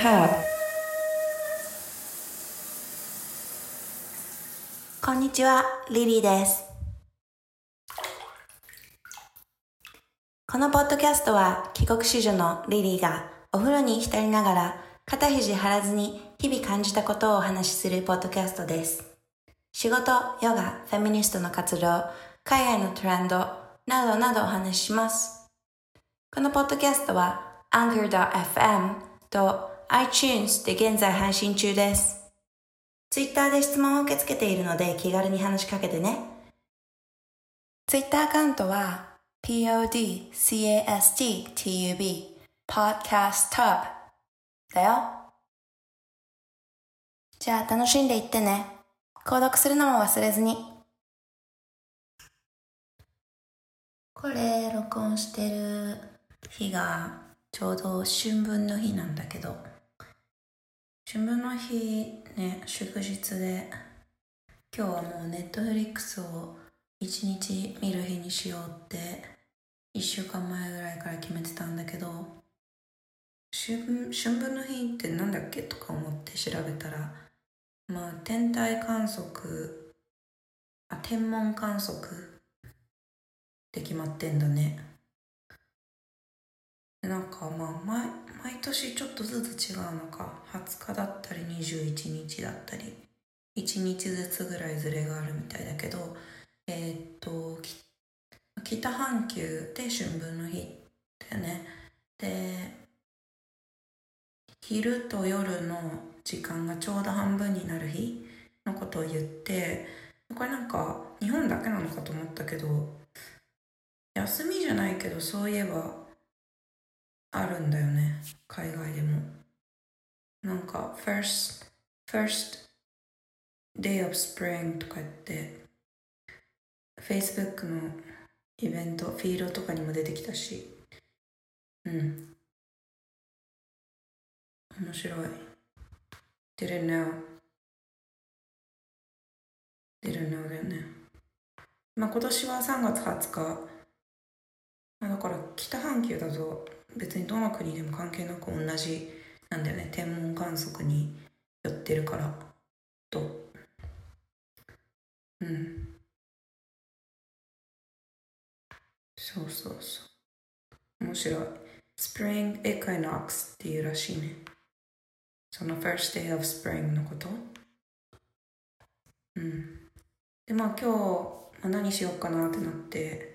tub こんにちは、リリーです。このポッドキャストは帰国子女のリリーがお風呂に浸りながら肩肘張らずに日々感じたことをお話しするポッドキャストです。仕事、ヨガ、フェミニストの活動、海外のトレンドなどなどお話しします。このポッドキャストは Anchor.fm と iTunes で現在配信中です。ツイッターで質問を受け付けているので気軽に話しかけてね。ツイッターアカウントは podcastub podcasttub だよ。じゃあ楽しんでいってね。購読するのも忘れずに。これ録音してる日がちょうど春分の日なんだけど春分の日ね祝日で。今日はもうネットフリックスを一日見る日にしようって1週間前ぐらいから決めてたんだけど春分の日ってなんだっけとか思って調べたらまあ天体観測あ天文観測って決まってんだね。なんかまあ毎毎年ちょっとずつ違うのか。20日だったり21日だったり。1日ずつぐらいずれがあるみたいだけどえーっと北半球で春分の日だよね。で昼と夜の時間がちょうど半分になる日のことを言ってこれなんか日本だけなのかと思ったけど休みじゃないけどそういえばあるんだよね。海外でも。なんか first first day of spring とか言って Facebook のイベントフィードとかにも出てきたし。うん。面白い。Didn't know? Didn't know だよねまあ今年は3月20日。だから北半球だと別にどの国でも関係なく同じなんだよね。天文観測に寄ってるから。と。うん。そうそうそう。面白い。Spring Equinox っていうらしいね。その First Day of Spring のこと。うん。でまあ今日、まあ、何しようかなってなって。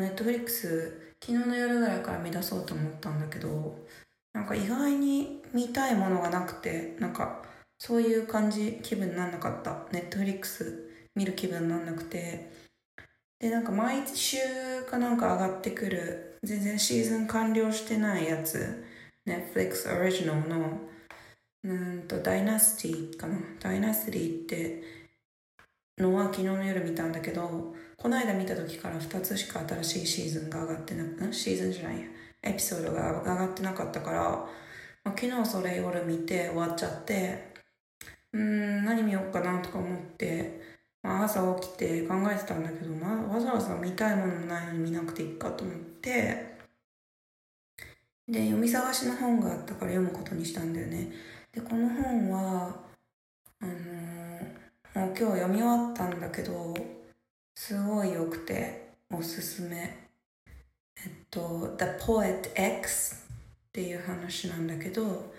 ネットフリックス昨日の夜ぐらいから見出そうと思ったんだけどなんか意外に見たいものがなくてなんかそういう感じ気分になんなかった。ネットフリックス見る気分になんなくて。でなんか毎週かなんか上がってくる全然シーズン完了してないやつ。Netflix オリジナルのうんとダイナスティかな。ダイナスティってのは昨日の夜見たんだけどこの間見た時から2つしか新しいシーズンが上がってなくシーズンじゃないや。エピソードが上がってなかったから、まあ、昨日それ夜見て終わっちゃってうーん何見ようかなとか思って、まあ、朝起きて考えてたんだけど、まあ、わざわざ見たいものもないのに見なくていいかと思ってで読み探しの本があったから読むことにしたんだよね。でこの本はあのーもう今日読み終わったんだけどすごい良くておすすめ。えっと「The Poet X」っていう話なんだけど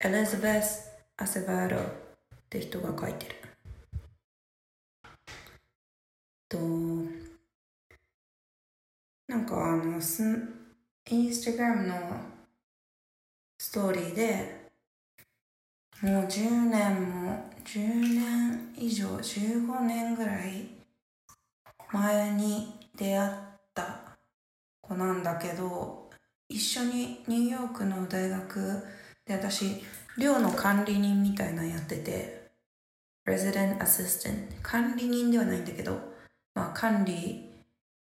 エリザベス・アセバードって人が書いてる。となんかあのスインスタグラムのストーリーでもう10年も10年以上15年ぐらい前に出会った子なんだけど一緒にニューヨークの大学で私寮の管理人みたいなのやってて Resident Assistant 管理人ではないんだけど、まあ、管理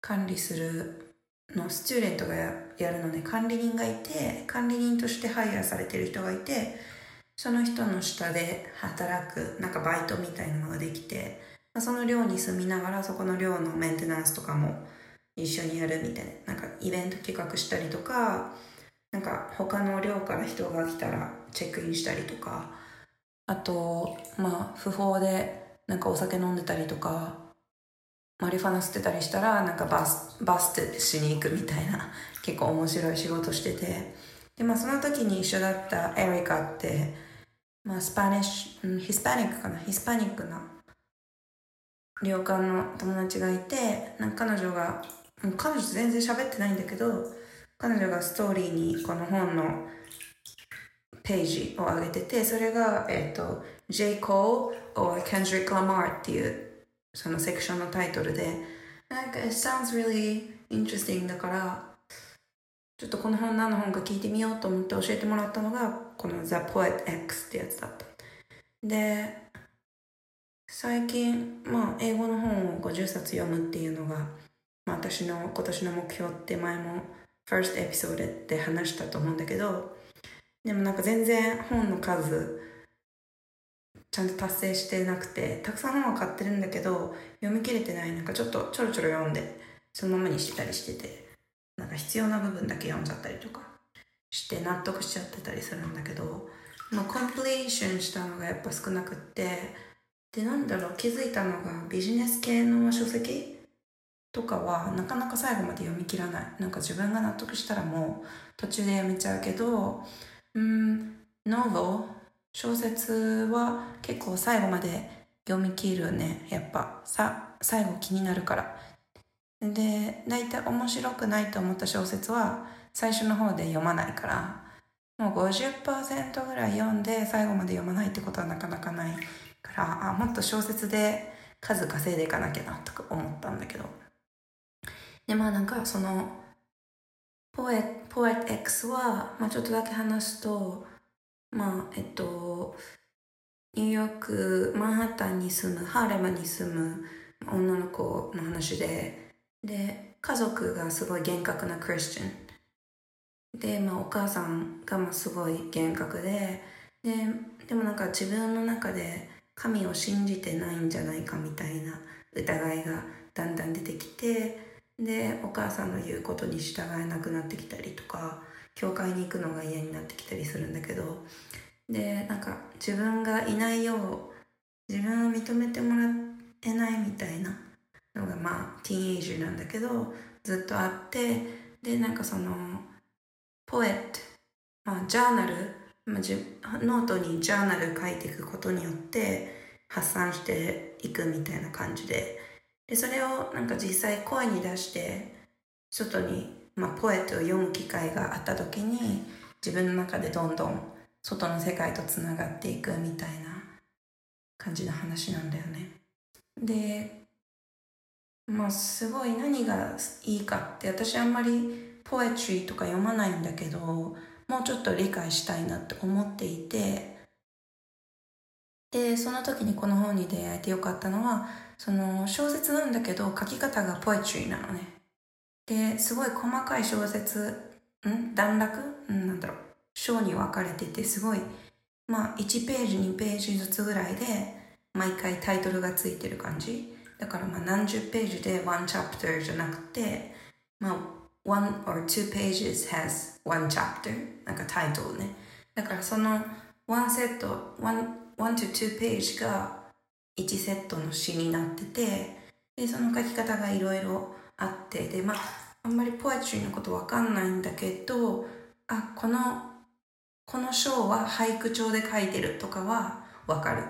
管理するのスチューデントがややるのね。管理人がいて管理人としてハイヤーされてる人がいてその人の下で働くなんかバイトみたいなのができて、その寮に住みながらそこの寮のメンテナンスとかも一緒にやるみたいななんかイベント企画したりとかなんか他の寮から人が来たらチェックインしたりとか。あとまあ不法でなんかお酒飲んでたりとかマリファナ吸ってたりしたらなんかバスバステしに行くみたいな結構面白い仕事してて。でまあその時に一緒だったエリカってまあスパニッシュ、ヒスパニックかな？ヒスパニックな旅館の友達がいてなんか彼女が彼女全然喋ってないんだけど彼女がストーリーにこの本のページを上げててそれが、えっ、ー、と J. Cole or Kendrick Lamar っていうそのセクションのタイトルでなんか It sounds really interesting だからちょっとこの本何の本か聞いてみようと思って教えてもらったのがこの The Poet X ってやつだったで最近まあ英語の本を50冊読むっていうのが、まあ、私の今年の目標って前も First Episode で話したと思うんだけどでもなんか全然本の数ちゃんと達成してなくてたくさん本は買ってるんだけど読み切れてないなんかちょっとちょろちょろ読んでそのままにしてたりしててなんか必要な部分だけ読んじゃったりとかして納得しちゃってたりするんだけど、まあ、コンプリーションしたのがやっぱ少なくってでなんだろう気づいたのがビジネス系の書籍とかはなかなか最後まで読み切らない。なんか自分が納得したらもう途中でやめちゃうけどうんノーボ小説は結構最後まで読み切るね。やっぱさ最後気になるから。で大体面白くないと思った小説は最初の方で読まないから。もう50%ぐらい読んで最後まで読まないってことはなかなかない。からあもっと小説で数稼いでいかなきゃなとか思ったんだけど。でまあなんかそのポエポエ X は、まあ、ちょっとだけ話すとまあえっとニューヨークマンハッタンに住むハーレムに住む女の子の話でで家族がすごい厳格なクリスチャン。で、まあ、お母さんがまあすごい厳格でででもなんか自分の中で神を信じてないんじゃないかみたいな疑いがだんだん出てきてでお母さんの言うことに従えなくなってきたりとか教会に行くのが嫌になってきたりするんだけどでなんか自分がいないよう自分を認めてもらえないみたいなのがまあティーンエイジュなんだけどずっとあってでなんかそのポエット、まあ、ジャーナル、ノートにジャーナル書いていくことによって発散していくみたいな感じででそれをなんか実際声に出して外に、まあ、ポエットを読む機会があった時に自分の中でどんどん外の世界とつながっていくみたいな感じの話なんだよね。でまあすごい何がいいかって私あんまりポエトリーとか読まないんだけどもうちょっと理解したいなって思っていて。でその時にこの本に出会えてよかったのはその小説なんだけど書き方がポエトリーなのね。ですごい細かい小説ん？段落？んなんだろう。章に分かれててすごいまあ1ページ2ページずつぐらいで毎回タイトルがついてる感じ。だからまあ何十ページで one chapter じゃなくて、まあ one or two pages has one chapter なんかタイトルね。だからその one セット、one, one to two page が1セットの詩になってて、で、その書き方がいろいろあって、で、まあ、あんまりポエトリーのことわかんないんだけど、あ、この、この章は俳句調で書いてるとかはわかる。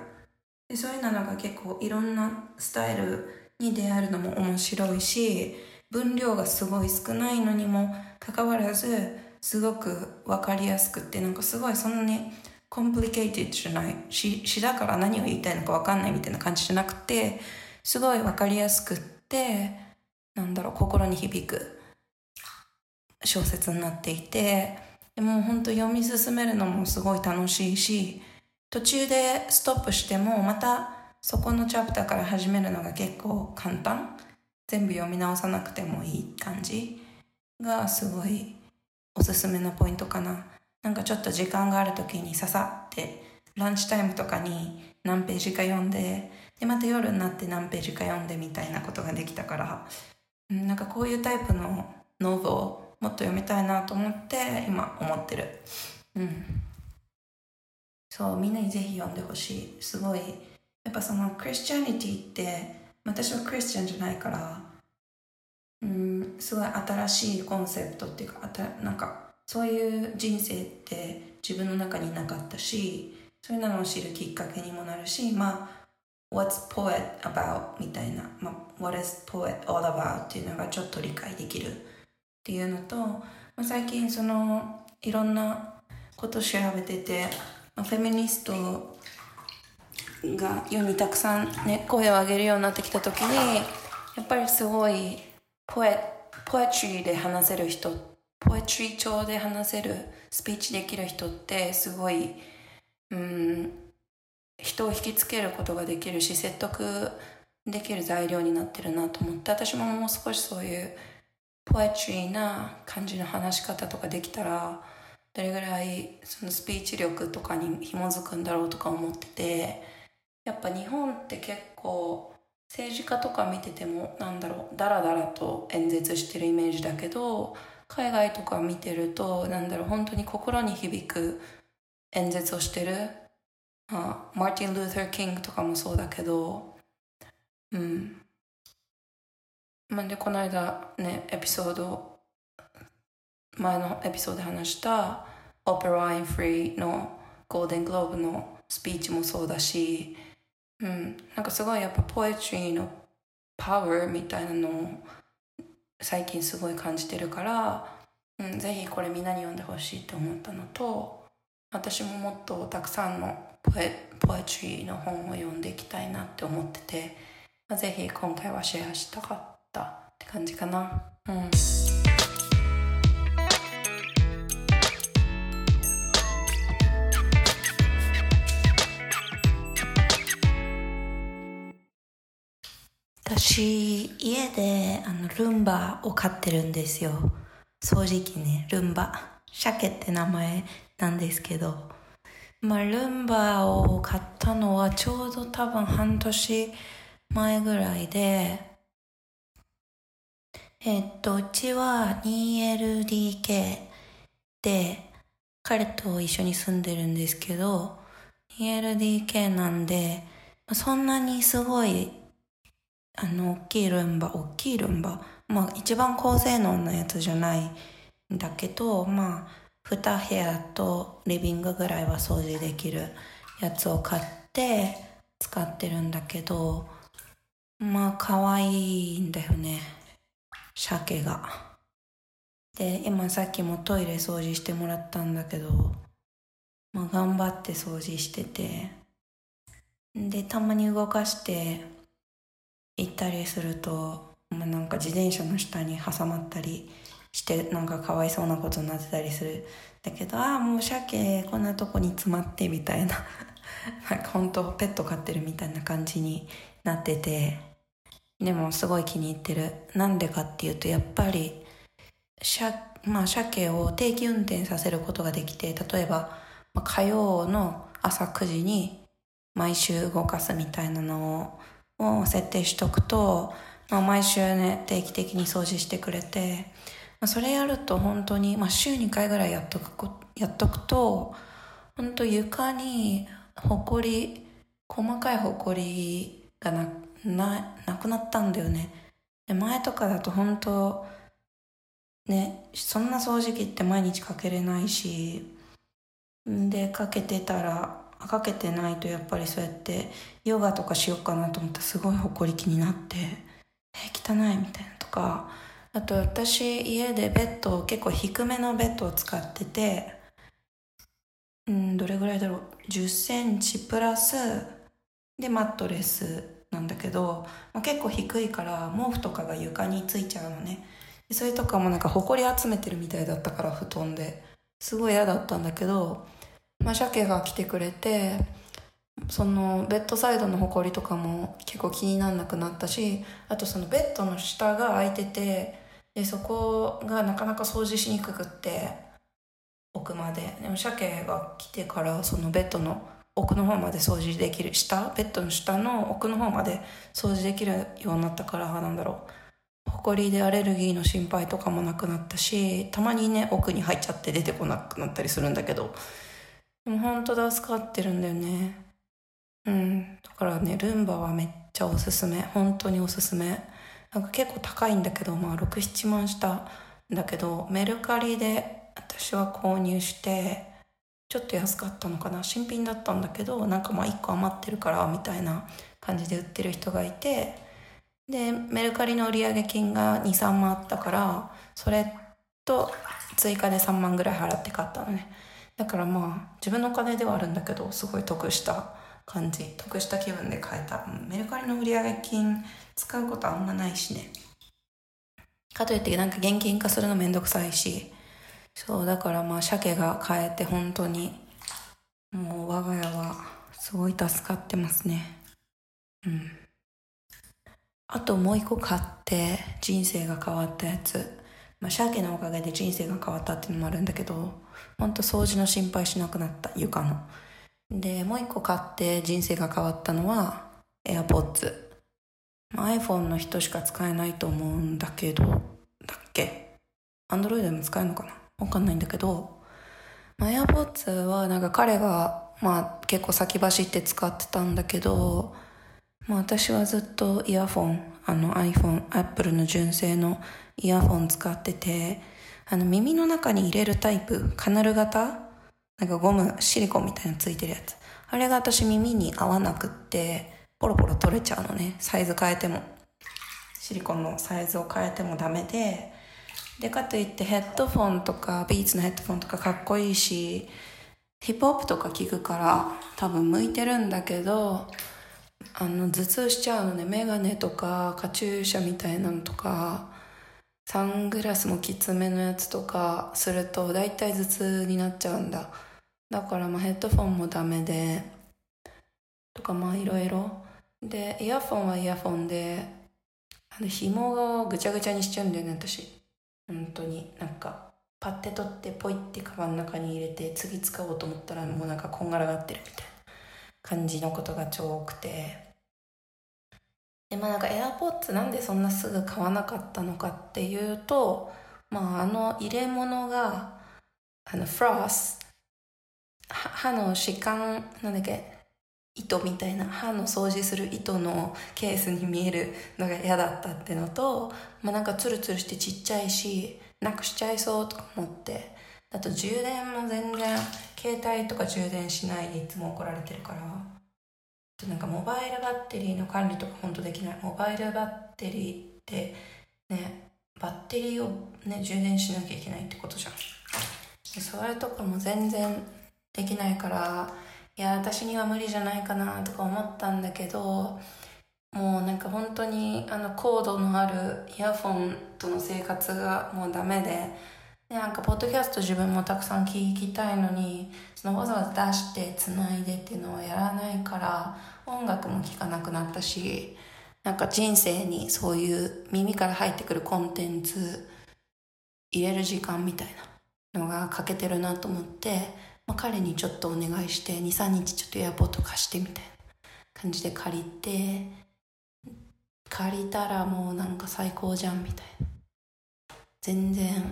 でそういうのが結構いろんなスタイルに出会えるのも面白いし分量がすごい少ないのにもかかわらずすごく分かりやすくってなんかすごいそんなにコンプリケイティッドじゃない詩詩だから何を言いたいのか分かんないみたいな感じじゃなくてすごい分かりやすくってなんだろう心に響く小説になっていてでも本当読み進めるのもすごい楽しいし途中でストップしてもまたそこのチャプターから始めるのが結構簡単。全部読み直さなくてもいい感じがすごいおすすめのポイントかな。なんかちょっと時間がある時にささってランチタイムとかに何ページか読んででまた夜になって何ページか読んでみたいなことができたから。なんかこういうタイプのノーブをもっと読みたいなと思って今思ってる。うん。そうみんなにぜひ読んでほしい。すごいやっぱそのクリスチャニティって私はクリスチャンじゃないからうんすごい新しいコンセプトっていうかあたなんかそういう人生って自分の中になかったしそういうのを知るきっかけにもなるしまあ What's poet about? みたいな、まあ、What is poet all about? っていうのがちょっと理解できるっていうのと、まあ、最近そのいろんなこと調べてて、まあ、フェミニストが世にたくさん、ね、声を上げるようになってきた時にやっぱりすごいポエポエトリーで話せる人ポエトリー調で話せるスピーチできる人ってすごいうん人を引きつけることができるし説得できる材料になってるなと思って私ももう少しそういうポエトリーな感じの話し方とかできたらどれぐらいそのスピーチ力とかに紐づくんだろうとか思っててやっぱ日本って結構政治家とか見ててもなんだろうダラダラと演説してるイメージだけど海外とか見てるとなんだろう本当に心に響く演説をしてるあマーティン・ルーサー・キングとかもそうだけどうん。まあでこの間ねエピソード前のエピソードで話したオペラ・ワインフリーのゴールデングローブのスピーチもそうだし、うん、なんかすごいやっぱポエトリーのパワーみたいなのを最近すごい感じてるから、うん、ぜひこれみんなに読んでほしいって思ったのと私ももっとたくさんのポエポエトリーの本を読んでいきたいなって思ってて、まあ、ぜひ今回はシェアしたかったって感じかな。うん。私家であのルンバを飼ってるんですよ。掃除機ねルンバ。鮭って名前なんですけど。まあ、ルンバを買ったのはちょうど多分半年前ぐらいで、えっと、うちは 2LDK で、彼と一緒に住んでるんですけど、2LDK なんで、そんなにすごい、あの、大きいルンバ、大きいルンバ、まあ一番高性能なやつじゃないんだけど、まあ、2部屋とリビングぐらいは掃除できるやつを買って使ってるんだけどまあ可愛いんだよね。鮭が。で今さっきもトイレ掃除してもらったんだけどまあ頑張って掃除してて。でたまに動かして行ったりすると、まあ、なんか自転車の下に挟まったりしてなんかかわいそうなことになってたりするだけどああもう鮭こんなとこに詰まってみたいな。なんか本当ペット飼ってるみたいな感じになってて。でもすごい気に入ってる。なんでかっていうとやっぱりまあ鮭を定期運転させることができて例えば、火曜の朝9時に毎週動かすみたいなのをを設定しとくと、まあ、毎週ね定期的に掃除してくれてそれやると本当に、まあ、週2回ぐらいやっとくやっとくと本当床にほこり細かいほこりがなななくなったんだよね。で前とかだと本当ねそんな掃除機って毎日かけれないしでかけてたらかけてないとやっぱりそうやってヨガとかしようかなと思ったらすごいほこり気になってえ汚いみたいなとかあと私家でベッドを結構低めのベッドを使っててうんどれぐらいだろう10センチプラスでマットレスなんだけど、ま、結構低いから毛布とかが床についちゃうのね。それとかもなんか埃集めてるみたいだったから布団で。すごい嫌だったんだけどまあ鮭が来てくれてそのベッドサイドの埃とかも結構気になんなくなったしあとそのベッドの下が空いててでそこがなかなか掃除しにくくって奥まで。でも鮭が来てからそのベッドの奥の方まで掃除できる下ベッドの下の奥の方まで掃除できるようになったからなんだろう。ほこりでアレルギーの心配とかもなくなったしたまにね奥に入っちゃって出てこなくなったりするんだけどでも本当助かってるんだよね。うん。だからね、ルンバはめっちゃおすすめ。本当におすすめ。なんか結構高いんだけど、まあ6、7万したんだけど、メルカリで私は購入して、ちょっと安かったのかな新品だったんだけど、なんかまあ1個余ってるから、みたいな感じで売ってる人がいて、で、メルカリの売上金が2、3万あったから、それと追加で3万ぐらい払って買ったのね。だからまあ、自分のお金ではあるんだけど、すごい得した感じ。得した気分で買えた。メルカリの売上金使うことあんまないしね。かといってなんか現金化するのめんどくさいし。そう、だからまあ、鮭が買えて本当に、もう我が家はすごい助かってますね。うん。あともう一個買って人生が変わったやつ。まあ、鮭のおかげで人生が変わったっていうのもあるんだけど、ほんと掃除の心配しなくなった、床の。で、もう一個買って人生が変わったのは、AirPods。まあ、iPhone の人しか使えないと思うんだけど、だっけ ?Android でも使えるのかな？わかんないんだけど、まあ、AirPods はなんか彼が、まあ結構先走って使ってたんだけど、まあ私はずっとイヤフォン、あの iPhone、Apple の純正のイヤホン使ってて、あの耳の中に入れるタイプ、カナル型？なんかゴム、シリコンみたいなついてるやつ。あれが私耳に合わなくって、ポロポロ取れちゃうのね。サイズ変えても。シリコンのサイズを変えてもダメで、で、かといってヘッドフォンとか、ビーツのヘッドフォンとかかっこいいし、ヒップホップとか聞くから多分向いてるんだけど、あの、頭痛しちゃうのね。メガネとか、カチューシャみたいなのとか、サングラスもきつめのやつとかすると大体頭痛になっちゃうんだ。だからまあヘッドフォンもダメで、とかまあいろいろ。で、イヤフォンはイヤフォンで、あの紐をぐちゃぐちゃにしちゃうんだよね、私。本当に。なんか、パッて取ってポイってカバンの中に入れて次使おうと思ったらもうなんかこんがらがってるみたいな感じのことが超多くて。でまあなんか AirPods なんでそんなすぐ買わなかったのかっていうと、まああの入れ物が、あのフロス、歯の歯間、なんだっけ、糸みたいな歯の掃除する糸のケースに見えるのが嫌だったってのと、まあなんかツルツルしてちっちゃいし、なくしちゃいそうとか思って、あと充電も全然携帯とか充電しないでいつも怒られてるから、なんかモバイルバッテリーの管理とか本当できない。モバイルバッテリーってねバッテリーをね充電しなきゃいけないってことじゃん。それとかも全然できないからいや私には無理じゃないかなとか思ったんだけどもうなんか本当にあのコードのあるイヤフォンとの生活がもうダメででなんかポッドキャスト自分もたくさん聞きたいのにそのわざわざ出してつないでっていうのはやらないから音楽も聴かなくなったしなんか人生にそういう耳から入ってくるコンテンツ入れる時間みたいなのが欠けてるなと思って、まあ、彼にちょっとお願いして23日ちょっとエアポッド貸してみたいな感じで借りて借りたらもうなんか最高じゃんみたいな。全然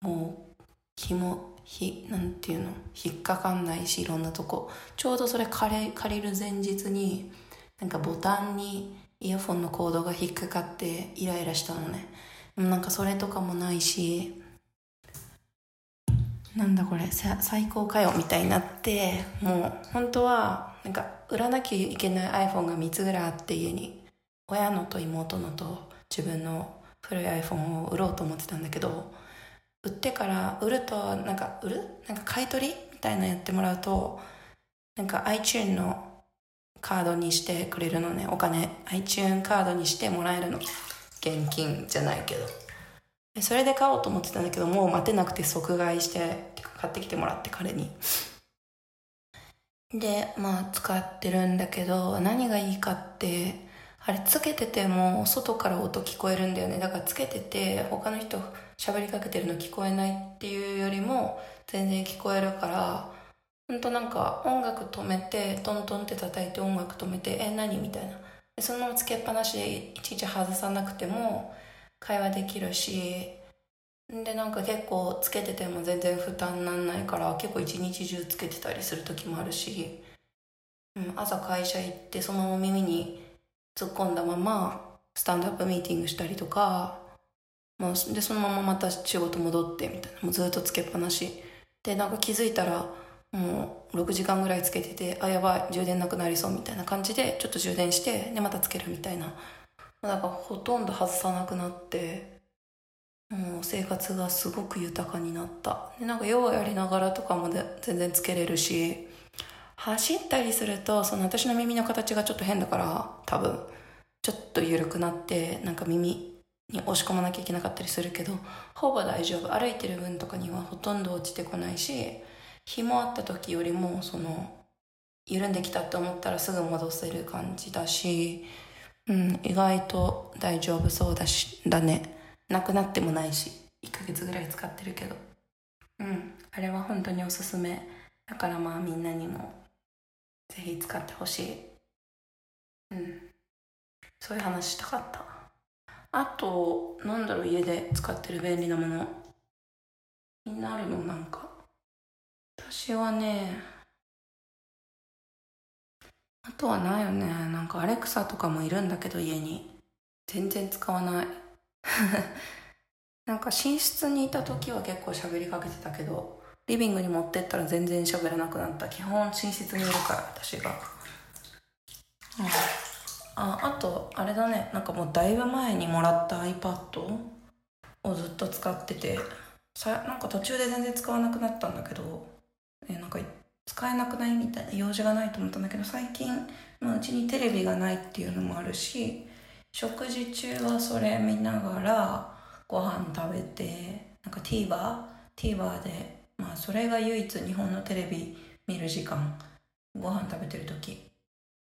もう紐ひなんていうの引っかかんないしいろんなとこ。ちょうどそれ借りる前日になんかボタンにイヤフォンのコードが引っかかってイライラしたのね。でもなんかそれとかもないしなんだこれ最高かよみたいになってもう本当はなんか売らなきゃいけない iPhone が3つぐらいあって家に。親のと妹のと自分の古い iPhone を売ろうと思ってたんだけど売ってから売るとなんか売るなんか買い取りみたいなやってもらうとなんか iTune のカードにしてくれるのね。お金。iTune カードにしてもらえるの。現金じゃないけど。それで買おうと思ってたんだけどもう待てなくて即買いして買ってきてもらって彼に。でまあ使ってるんだけど何がいいかってあれつけてても外から音聞こえるんだよね。だからつけてて他の人喋りかけてるの聞こえないっていうよりも全然聞こえるからほんとなんか音楽止めてトントンって叩いて音楽止めてえ何みたいな。そのままつけっぱなしでいちいち外さなくても会話できるしでなんか結構つけてても全然負担なんないから結構一日中つけてたりする時もあるし、うん、朝会社行ってそのまま耳に突っ込んだままスタンドアップミーティングしたりとか、まあ、でそのまままた仕事戻ってみたいな。もうずっとつけっぱなし。でなんか気づいたらもう6時間ぐらいつけててあやばい充電なくなりそうみたいな感じでちょっと充電してでまたつけるみたいな。だかほとんど外さなくなってもう生活がすごく豊かになった。でなんかヨガやりながらとかもで全然つけれるし走ったりするとその私の耳の形がちょっと変だから多分ちょっと緩くなってなんか耳に押し込まなきゃいけなかったりするけどほぼ大丈夫。歩いてる分とかにはほとんど落ちてこないし日もあった時よりもその緩んできたって思ったらすぐ戻せる感じだし、うん、意外と大丈夫そうだしだね。なくなってもないし1ヶ月ぐらい使ってるけど。うんあれは本当におすすめ。だからまあみんなにもぜひ使ってほしい。うん。そういう話したかった。あとなんだろう家で使ってる便利なもの。みんなるのなんか。私はねあとはないよね。なんかアレクサとかもいるんだけど家に。全然使わない。なんか寝室にいた時は結構喋りかけてたけどリビングに持ってったら全然喋らなくなった。基本寝室にいるから私が、うん、ああとあれだねなんかもうだいぶ前にもらった iPad をずっと使っててさなんか途中で全然使わなくなったんだけどえなんか使えなくないみたいな用事がないと思ったんだけど最近、まあ、うちにテレビがないっていうのもあるし食事中はそれ見ながらご飯食べてなんか TVer?TVer でまあそれが唯一日本のテレビ見る時間ご飯食べてる時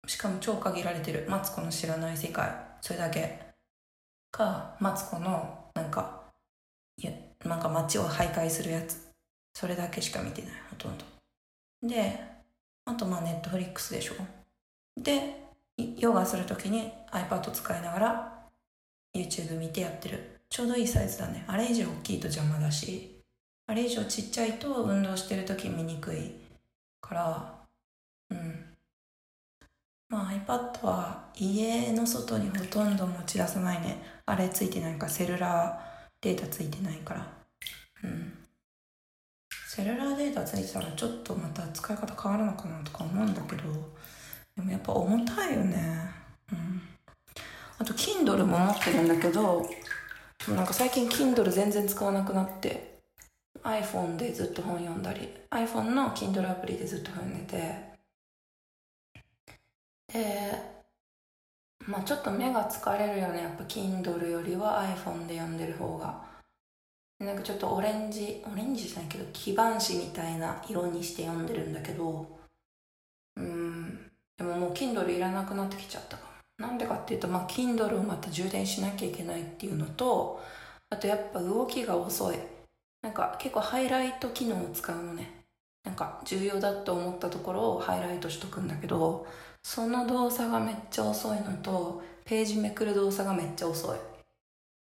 しかも超限られてる。マツコの知らない世界。それだけ。かマツコのなんかいやなんか街を徘徊するやつ。それだけしか見てない。ほとんど。であとまあネットフリックスでしょ。でヨガするときに iPad 使いながら YouTube 見てやってる。ちょうどいいサイズだね。あれ以上大きいと邪魔だしあれ以上ちっちゃいと運動してる時見にくいからうん。まあ iPad は家の外にほとんど持ち出さないね。あれついてないかセルラーデータついてないから。うん。セルラーデータついてたらちょっとまた使い方変わるのかなとか思うんだけどでもやっぱ重たいよね。うん。あと Kindle も持ってるんだけどなんか最近 Kindle 全然使わなくなって iPhone でずっと本読んだり iPhone の Kindle アプリでずっと読んでてでまあちょっと目が疲れるよね。やっぱ Kindle よりは iPhone で読んでる方が。なんかちょっとオレンジオレンジじゃないけど基板紙みたいな色にして読んでるんだけど。うん。でももう Kindle いらなくなってきちゃったかなんでかっていうと、まあ、Kindle をまた充電しなきゃいけないっていうのと、あとやっぱ動きが遅い。なんか結構ハイライト機能を使うのね。なんか重要だと思ったところをハイライトしとくんだけど、その動作がめっちゃ遅いのと、ページめくる動作がめっちゃ遅い。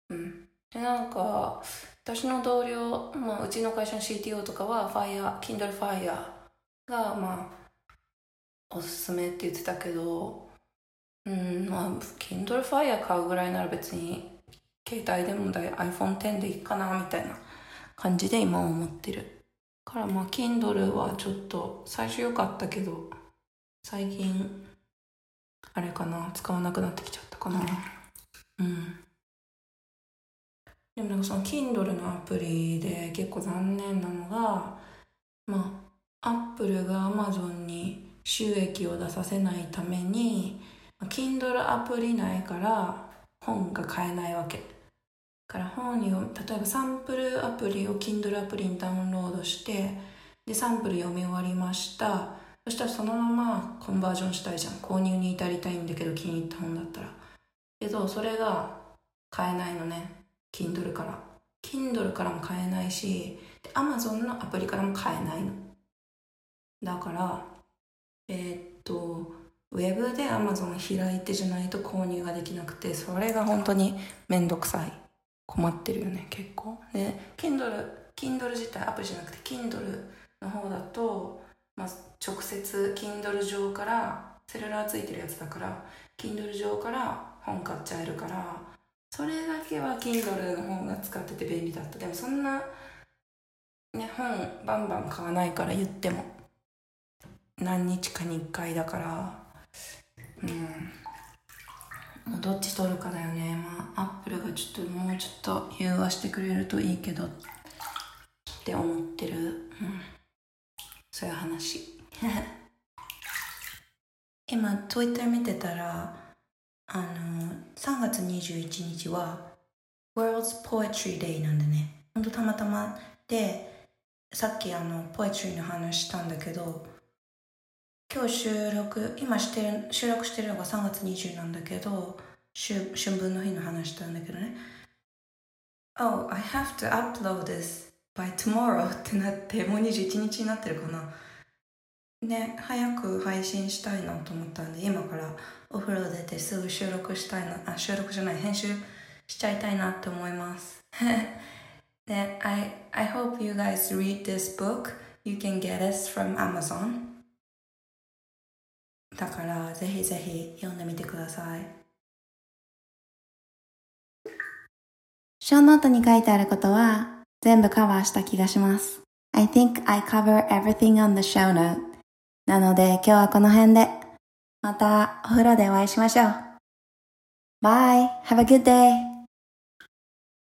うん。で、なんか、私の同僚、まあ、うちの会社の CTO とかは、Fire、Kindle Fire が、まあ、おすすめって言ってたけど、うんまあ Kindle Fire 買うぐらいなら別に携帯でも iPhone10 でいいかなみたいな感じで今思ってるからまあ Kindle はちょっと最初良かったけど最近あれかな使わなくなってきちゃったかな。うん。でもなんかその Kindle のアプリで結構残念なのがまあ Apple が Amazon に収益を出させないために Kindle アプリ内から本が買えないわけ。から本を例えばサンプルアプリを Kindle アプリにダウンロードしてでサンプル読み終わりましたそしたらそのままコンバージョンしたいじゃん。購入に至りたいんだけど気に入った本だったら。けどそれが買えないのね。Kindle から。Kindle からも買えないし Amazon のアプリからも買えないの。だからえー、っとウェブで Amazon 開いてじゃないと購入ができなくてそれが本当にめんどくさい。困ってるよね結構。で Kindle, Kindle 自体アプリじゃなくて Kindle の方だと、まあ、直接 Kindle 上からセルラーついてるやつだから Kindle 上から本買っちゃえるからそれだけは Kindle の方が使ってて便利だった。でもそんなね本バンバン買わないから言っても。何日かに1回だから。うん。どっち取るかだよね。まあアップルがちょっともうちょっと融和してくれるといいけどって思ってる。うん。そういう話。今 Twitter 見てたらあの3月21日は World's Poetry Day なんでね。ほんとたまたまでさっきあのポエトリーの話したんだけど今日収録今してる収録してるのが3月20なんだけど春分の日の話したんだけどね。Oh, I have to upload this by tomorrow ってなってもう21日になってるかな。ね早く配信したいなと思ったんで今からお風呂出てすぐ収録したいなあ収録じゃない編集しちゃいたいなって思います。ね I, I hope you guys read this book. You can get it from Amazon. だからぜひぜひ読んでみてください。ショーノートに書いてあることは全部カバーした気がします。I think I cover everything on the show note. なので今日はこの辺でまたお風呂でお会いしましょう。Bye! Have a good day!